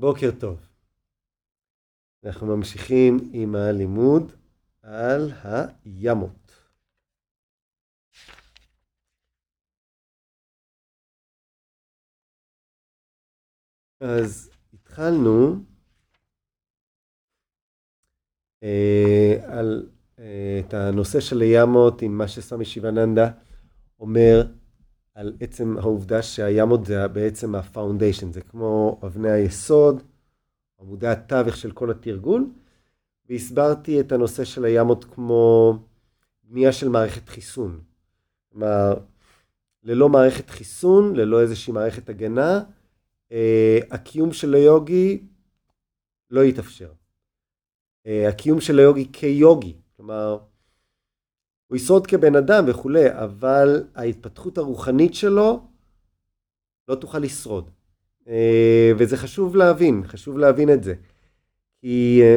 בוקר טוב. אנחנו ממשיכים עם הלימוד על הימות. אז התחלנו אה, על, אה, את הנושא של הימות עם מה שסמי שיבננדה אומר על עצם העובדה שהימות זה בעצם הפאונדיישן, זה כמו אבני היסוד, עמודי התווך של כל התרגול, והסברתי את הנושא של הימות כמו בנייה של מערכת חיסון. כלומר, ללא מערכת חיסון, ללא איזושהי מערכת הגנה, אה, הקיום של היוגי לא יתאפשר. אה, הקיום של היוגי כיוגי, כלומר, הוא ישרוד כבן אדם וכולי, אבל ההתפתחות הרוחנית שלו לא תוכל לשרוד. אה, וזה חשוב להבין, חשוב להבין את זה. כי אה,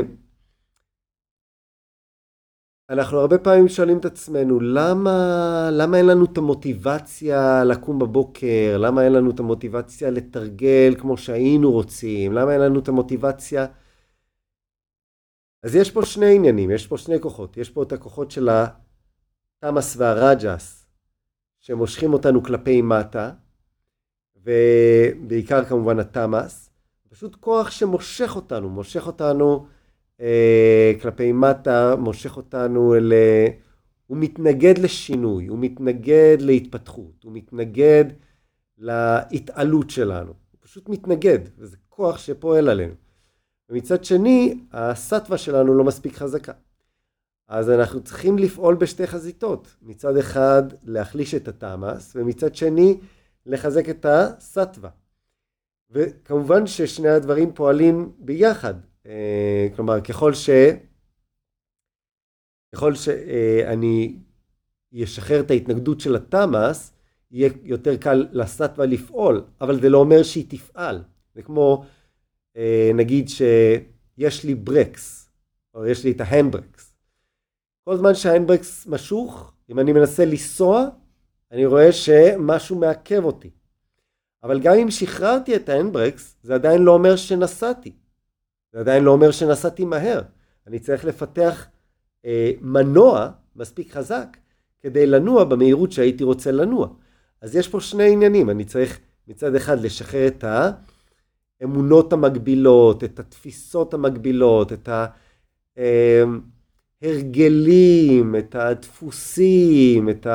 אנחנו הרבה פעמים שואלים את עצמנו, למה, למה אין לנו את המוטיבציה לקום בבוקר? למה אין לנו את המוטיבציה לתרגל כמו שהיינו רוצים? למה אין לנו את המוטיבציה... אז יש פה שני עניינים, יש פה שני כוחות. יש פה את הכוחות של התמאס והרג'ס, שמושכים אותנו כלפי מטה, ובעיקר כמובן התמאס, פשוט כוח שמושך אותנו, מושך אותנו אה, כלפי מטה, מושך אותנו אל... הוא מתנגד לשינוי, הוא מתנגד להתפתחות, הוא מתנגד להתעלות שלנו, הוא פשוט מתנגד, וזה כוח שפועל עלינו. ומצד שני, הסטווה שלנו לא מספיק חזקה. אז אנחנו צריכים לפעול בשתי חזיתות. מצד אחד להחליש את התמאס, ומצד שני לחזק את הסטווה. וכמובן ששני הדברים פועלים ביחד. אה, כלומר, ככל ש... ככל שאני אשחרר את ההתנגדות של התמאס, יהיה יותר קל לסטווה לפעול, אבל זה לא אומר שהיא תפעל. זה כמו, אה, נגיד שיש לי ברקס, או יש לי את ההנדברקס. כל זמן שההנדברקס משוך, אם אני מנסה לנסוע, אני רואה שמשהו מעכב אותי. אבל גם אם שחררתי את ההנדברקס, זה עדיין לא אומר שנסעתי. זה עדיין לא אומר שנסעתי מהר. אני צריך לפתח אה, מנוע מספיק חזק כדי לנוע במהירות שהייתי רוצה לנוע. אז יש פה שני עניינים, אני צריך מצד אחד לשחרר את האמונות המגבילות, את התפיסות המגבילות, את ה... אה, ההרגלים, את הדפוסים, את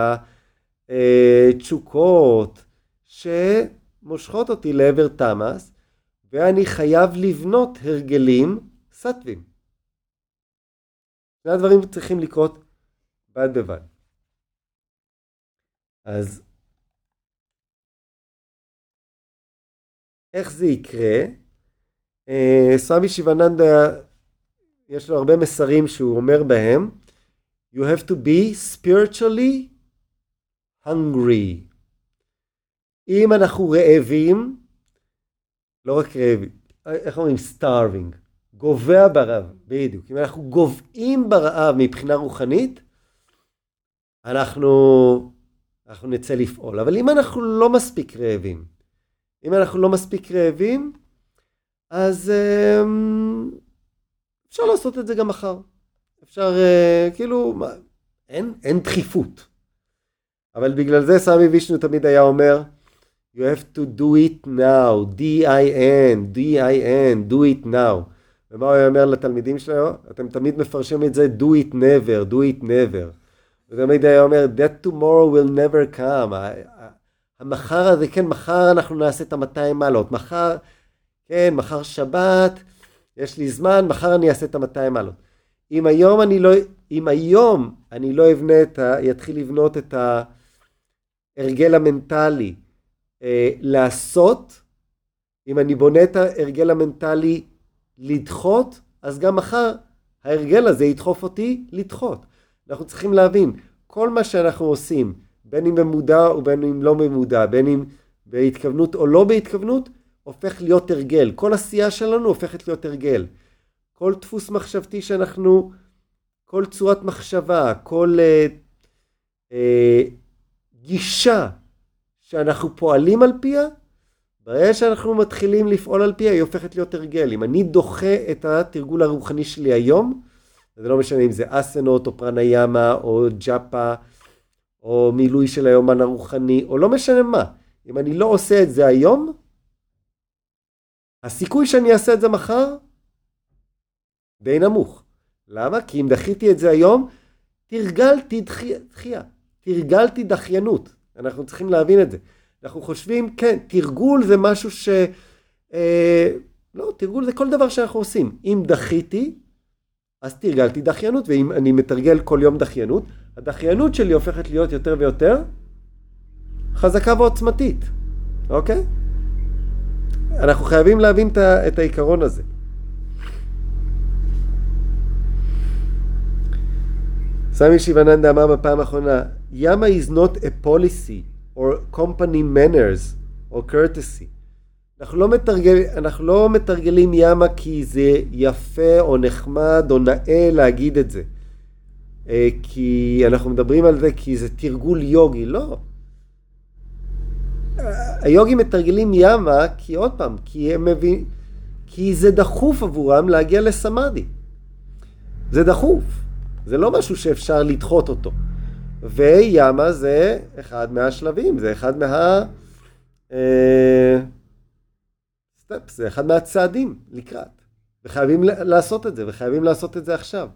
התשוקות, שמושכות אותי לעבר תמאס, ואני חייב לבנות הרגלים סטווים. שני הדברים צריכים לקרות בד בבד. אז איך זה יקרה? אה, סמי שיבננדה יש לו הרבה מסרים שהוא אומר בהם, you have to be spiritually hungry. אם אנחנו רעבים, לא רק רעבים, איך אומרים starving, גובע ברעב, בדיוק. אם אנחנו גוועים ברעב מבחינה רוחנית, אנחנו, אנחנו נצא לפעול. אבל אם אנחנו לא מספיק רעבים, אם אנחנו לא מספיק רעבים, אז... Um, אפשר לעשות את זה גם מחר. אפשר, uh, כאילו, מה, אין, אין דחיפות. אבל בגלל זה סמי וישנו תמיד היה אומר, you have to do it now, D-I-N, D-I-N, do it now. ומה הוא היה אומר לתלמידים שלו? אתם תמיד מפרשים את זה, do it never, do it never. ותמיד היה אומר, that tomorrow will never come. המחר הזה, כן, מחר אנחנו נעשה את ה-200 מעלות. מחר, כן, מחר שבת, יש לי זמן, מחר אני אעשה את ה-200 מעלות. אם היום אני לא, אם היום אני לא אבנה את ה... יתחיל לבנות את ההרגל המנטלי אה, לעשות, אם אני בונה את ההרגל המנטלי לדחות, אז גם מחר ההרגל הזה ידחוף אותי לדחות. אנחנו צריכים להבין, כל מה שאנחנו עושים, בין אם במודע ובין אם לא במודע, בין אם בהתכוונות או לא בהתכוונות, הופך להיות הרגל. כל עשייה שלנו הופכת להיות הרגל. כל דפוס מחשבתי שאנחנו, כל צורת מחשבה, כל אה, אה, גישה שאנחנו פועלים על פיה, ברגע שאנחנו מתחילים לפעול על פיה, היא הופכת להיות הרגל. אם אני דוחה את התרגול הרוחני שלי היום, זה לא משנה אם זה אסנות או פרניאמה או ג'אפה או מילוי של היומן הרוחני או לא משנה מה. אם אני לא עושה את זה היום, הסיכוי שאני אעשה את זה מחר די נמוך. למה? כי אם דחיתי את זה היום, תרגלתי דחייה, תרגלתי דחיינות. אנחנו צריכים להבין את זה. אנחנו חושבים, כן, תרגול זה משהו ש... אה, לא, תרגול זה כל דבר שאנחנו עושים. אם דחיתי, אז תרגלתי דחיינות, ואם אני מתרגל כל יום דחיינות, הדחיינות שלי הופכת להיות יותר ויותר חזקה ועוצמתית, אוקיי? אנחנו חייבים להבין את העיקרון הזה. סמי שיבננדה אמר בפעם האחרונה, ימה is not a policy or company manners or courtesy. אנחנו לא, מתרגל, אנחנו לא מתרגלים ימה כי זה יפה או נחמד או נאה להגיד את זה. אה, כי אנחנו מדברים על זה כי זה תרגול יוגי, לא. היוגים מתרגלים ימה כי עוד פעם, כי הם מבינים, כי זה דחוף עבורם להגיע לסמאדי. זה דחוף. זה לא משהו שאפשר לדחות אותו. וימה זה אחד מהשלבים, זה אחד מה... אה, זה אחד מהצעדים לקראת. וחייבים לעשות את זה, וחייבים לעשות את זה עכשיו.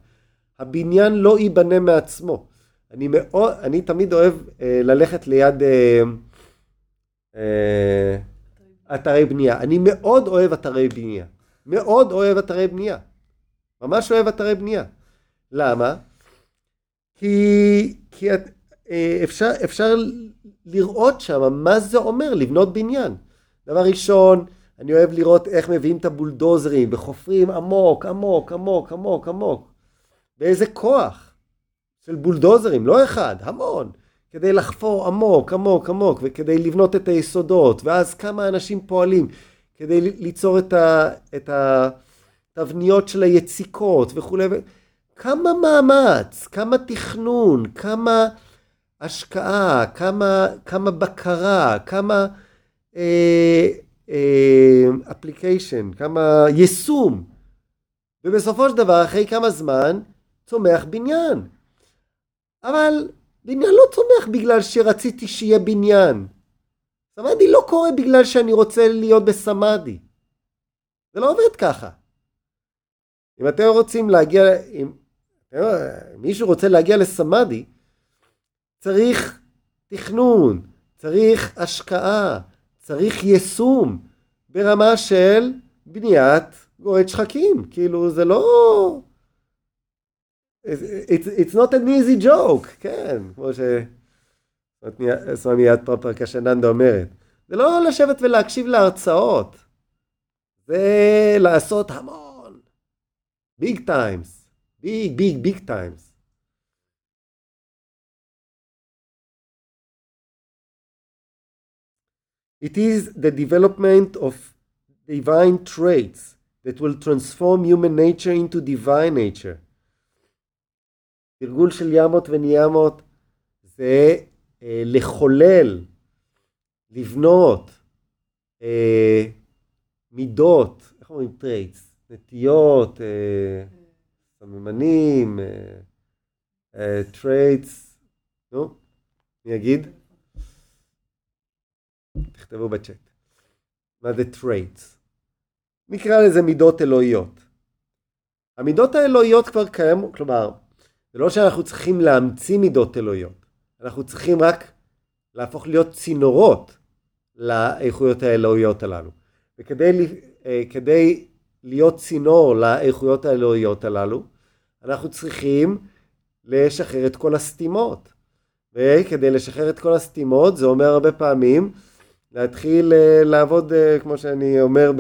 הבניין לא ייבנה מעצמו. אני, מאוד, אני תמיד אוהב אה, ללכת ליד אה, אתרי בנייה. אני מאוד אוהב אתרי בנייה. מאוד אוהב אתרי בנייה. ממש אוהב אתרי בנייה. למה? כי, כי את, אה, אפשר, אפשר לראות שם מה זה אומר לבנות בניין. דבר ראשון, אני אוהב לראות איך מביאים את הבולדוזרים וחופרים עמוק, עמוק, עמוק, עמוק, עמוק. באיזה כוח של בולדוזרים, לא אחד, המון. כדי לחפור עמוק, עמוק, עמוק, וכדי לבנות את היסודות, ואז כמה אנשים פועלים כדי ליצור את, ה, את התבניות של היציקות וכולי. כמה מאמץ, כמה תכנון, כמה השקעה, כמה, כמה בקרה, כמה אפליקיישן, אה, uh, כמה יישום. ובסופו של דבר, אחרי כמה זמן, צומח בניין. אבל בניין לא צומח בגלל שרציתי שיהיה בניין. סמאדי לא קורה בגלל שאני רוצה להיות בסמאדי. זה לא עובד ככה. אם אתם רוצים להגיע, אם מישהו רוצה להגיע לסמאדי, צריך תכנון, צריך השקעה, צריך יישום ברמה של בניית גורד שחקים. כאילו זה לא... It's, it's not an easy joke, כן, כמו שסומיית פרפר קשננדה אומרת. זה לא לשבת ולהקשיב להרצאות, זה לעשות המון. ביג טיימס. Big, big, big times. It is the development of divine traits that will transform human nature into divine nature. תרגול של יאמות וניאמות זה אה, לחולל, לבנות אה, מידות, איך אומרים traits? נטיות, אה, סממנים, traits, נו, מי יגיד? תכתבו בצ'אט. מה זה traits? נקרא לזה מידות אלוהיות. המידות האלוהיות כבר קיימות, כלומר, זה לא שאנחנו צריכים להמציא מידות אלוהיות, אנחנו צריכים רק להפוך להיות צינורות לאיכויות האלוהיות הללו. וכדי כדי להיות צינור לאיכויות האלוהיות הללו, אנחנו צריכים לשחרר את כל הסתימות. וכדי לשחרר את כל הסתימות זה אומר הרבה פעמים להתחיל uh, לעבוד, uh, כמו שאני אומר,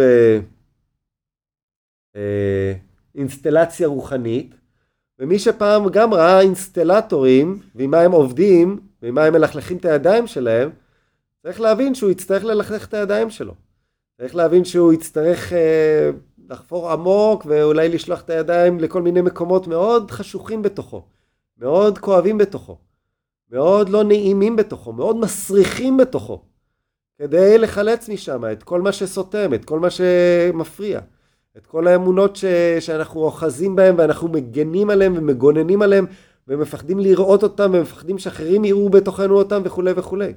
באינסטלציה רוחנית. ומי שפעם גם ראה אינסטלטורים, ועם מה הם עובדים, ועם מה הם מלכלכים את הידיים שלהם, צריך להבין שהוא יצטרך ללכלך את הידיים שלו. צריך להבין שהוא יצטרך... Uh, לחפור עמוק ואולי לשלוח את הידיים לכל מיני מקומות מאוד חשוכים בתוכו, מאוד כואבים בתוכו, מאוד לא נעימים בתוכו, מאוד מסריחים בתוכו, כדי לחלץ משם את כל מה שסותם, את כל מה שמפריע, את כל האמונות ש... שאנחנו אוחזים בהן ואנחנו מגנים עליהן ומגוננים עליהן ומפחדים לראות אותן ומפחדים שאחרים יראו בתוכנו אותן וכולי וכולי.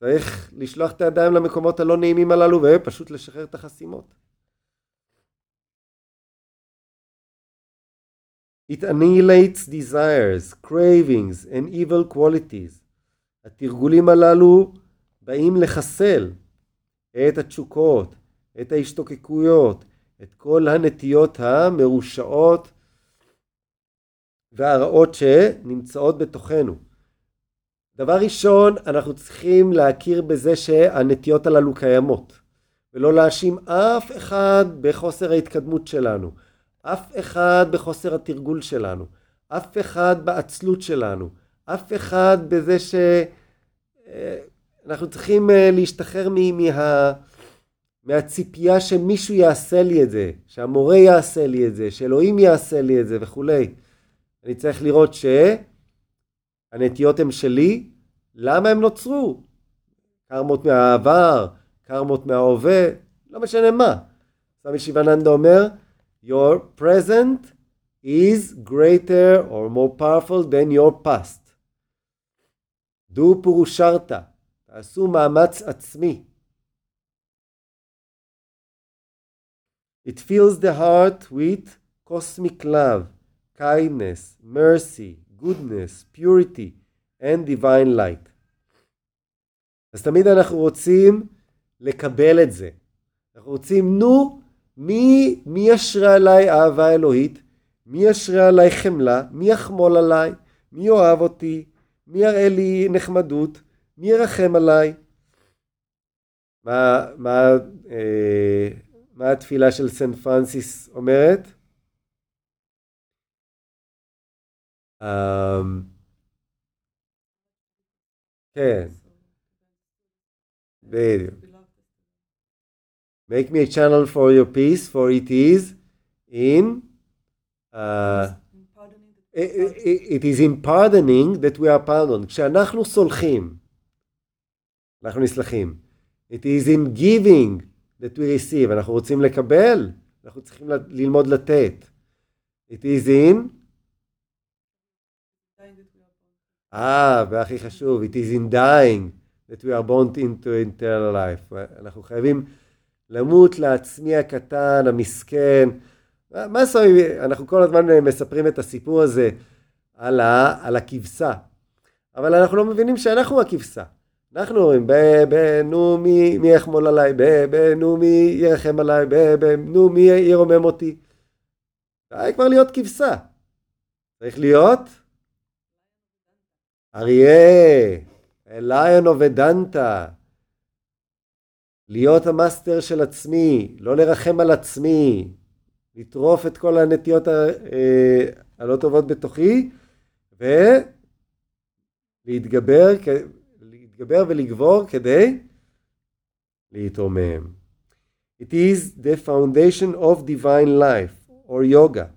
צריך לשלוח את הידיים למקומות הלא נעימים הללו ופשוט לשחרר את החסימות. It annihilates desires, cravings and evil qualities. התרגולים הללו באים לחסל את התשוקות, את ההשתוקקויות, את כל הנטיות המרושעות והרעות שנמצאות בתוכנו. דבר ראשון, אנחנו צריכים להכיר בזה שהנטיות הללו קיימות, ולא להאשים אף אחד בחוסר ההתקדמות שלנו, אף אחד בחוסר התרגול שלנו, אף אחד בעצלות שלנו, אף אחד בזה שאנחנו אה, צריכים אה, להשתחרר מה... מהציפייה שמישהו יעשה לי את זה, שהמורה יעשה לי את זה, שאלוהים יעשה לי את זה וכולי. אני צריך לראות שהנטיות הן שלי, למה הם נוצרו? קרמות מהעבר, קרמות מההווה, לא משנה מה. סמי שיבננדה אומר, your present is greater or more powerful than your past. דו פורושרתא, תעשו מאמץ עצמי. It fills the heart with cosmic love, kindness, mercy, goodness, purity and divine light. אז תמיד אנחנו רוצים לקבל את זה. אנחנו רוצים, נו, מי, מי ישרה עליי אהבה אלוהית? מי ישרה עליי חמלה? מי יחמול עליי? מי יאהב אותי? מי יראה לי נחמדות? מי ירחם עליי? מה, מה, אה, מה התפילה של סנט פרנסיס אומרת? Um, כן, בדיוק. Make me a channel for your peace, for it is in uh, it is in pardoning that we are pardoned. כשאנחנו סולחים, אנחנו נסלחים. It is in giving that we receive. אנחנו רוצים לקבל, אנחנו צריכים ללמוד לתת. It is in... אה, והכי חשוב, it is in dying that we are born into eternal life. אנחנו חייבים למות לעצמי הקטן, המסכן. מה עשו, אנחנו כל הזמן מספרים את הסיפור הזה על, ה, על הכבשה, אבל אנחנו לא מבינים שאנחנו הכבשה. אנחנו אומרים, ב, ב, נו מי, מי יחמול עליי, ב, ב, נו מי ירחם עליי, ב, ב, נו מי ירומם אותי. די כבר להיות כבשה. צריך להיות אריה, ליון ודנטה. להיות המאסטר של עצמי, לא לרחם על עצמי, לטרוף את כל הנטיות אה, הלא טובות בתוכי, ולהתגבר להתגבר ולגבור כדי להתרומם. It is the foundation of divine life or yoga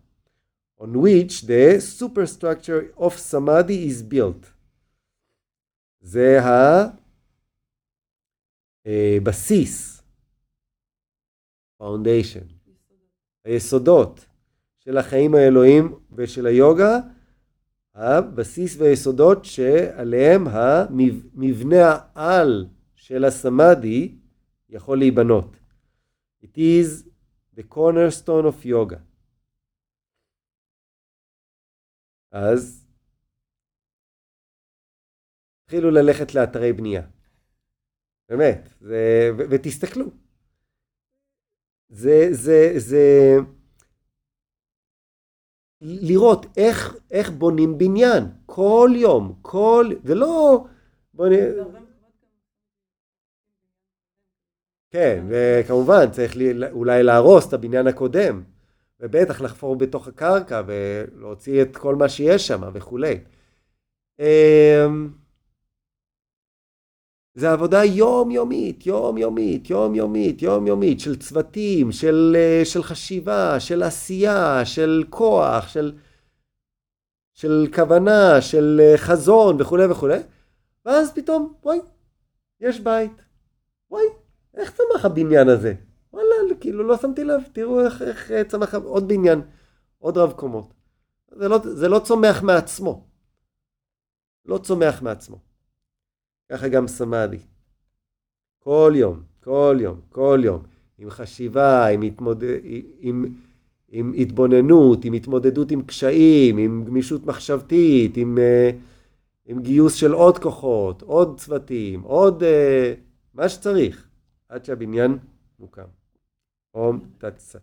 on which the superstructure of samadhi is built. זה הבסיס, foundation, היסודות של החיים האלוהים ושל היוגה הבסיס והיסודות שעליהם המבנה העל של הסמאדי יכול להיבנות. It is the cornerstone of yoga. אז התחילו ללכת לאתרי בנייה. באמת, זה, ו, ותסתכלו. זה, זה, זה, לראות איך, איך בונים בניין, כל יום, כל, זה לא... בוא נ... כן, וכמובן צריך לי, אולי להרוס את הבניין הקודם, ובטח לחפור בתוך הקרקע ולהוציא את כל מה שיש שם וכולי. זה עבודה יומיומית, יומיומית, יומיומית, יומיומית, של צוותים, של, אה, של חשיבה, של עשייה, של כוח, של, של כוונה, של אה, חזון וכולי וכולי, ואז פתאום, וואי, יש בית. וואי, איך צמח הבניין הזה? וואלה, כאילו לא שמתי לב, תראו איך, איך אה, צמח עוד בניין, עוד רב קומות. זה לא, זה לא צומח מעצמו. לא צומח מעצמו. ככה גם סמאדי. כל יום, כל יום, כל יום, עם חשיבה, עם, התמוד... עם, עם התבוננות, עם התמודדות עם קשיים, עם גמישות מחשבתית, עם, אה, עם גיוס של עוד כוחות, עוד צוותים, עוד uh, מה שצריך, עד שהבניין מוקם. אום תצא.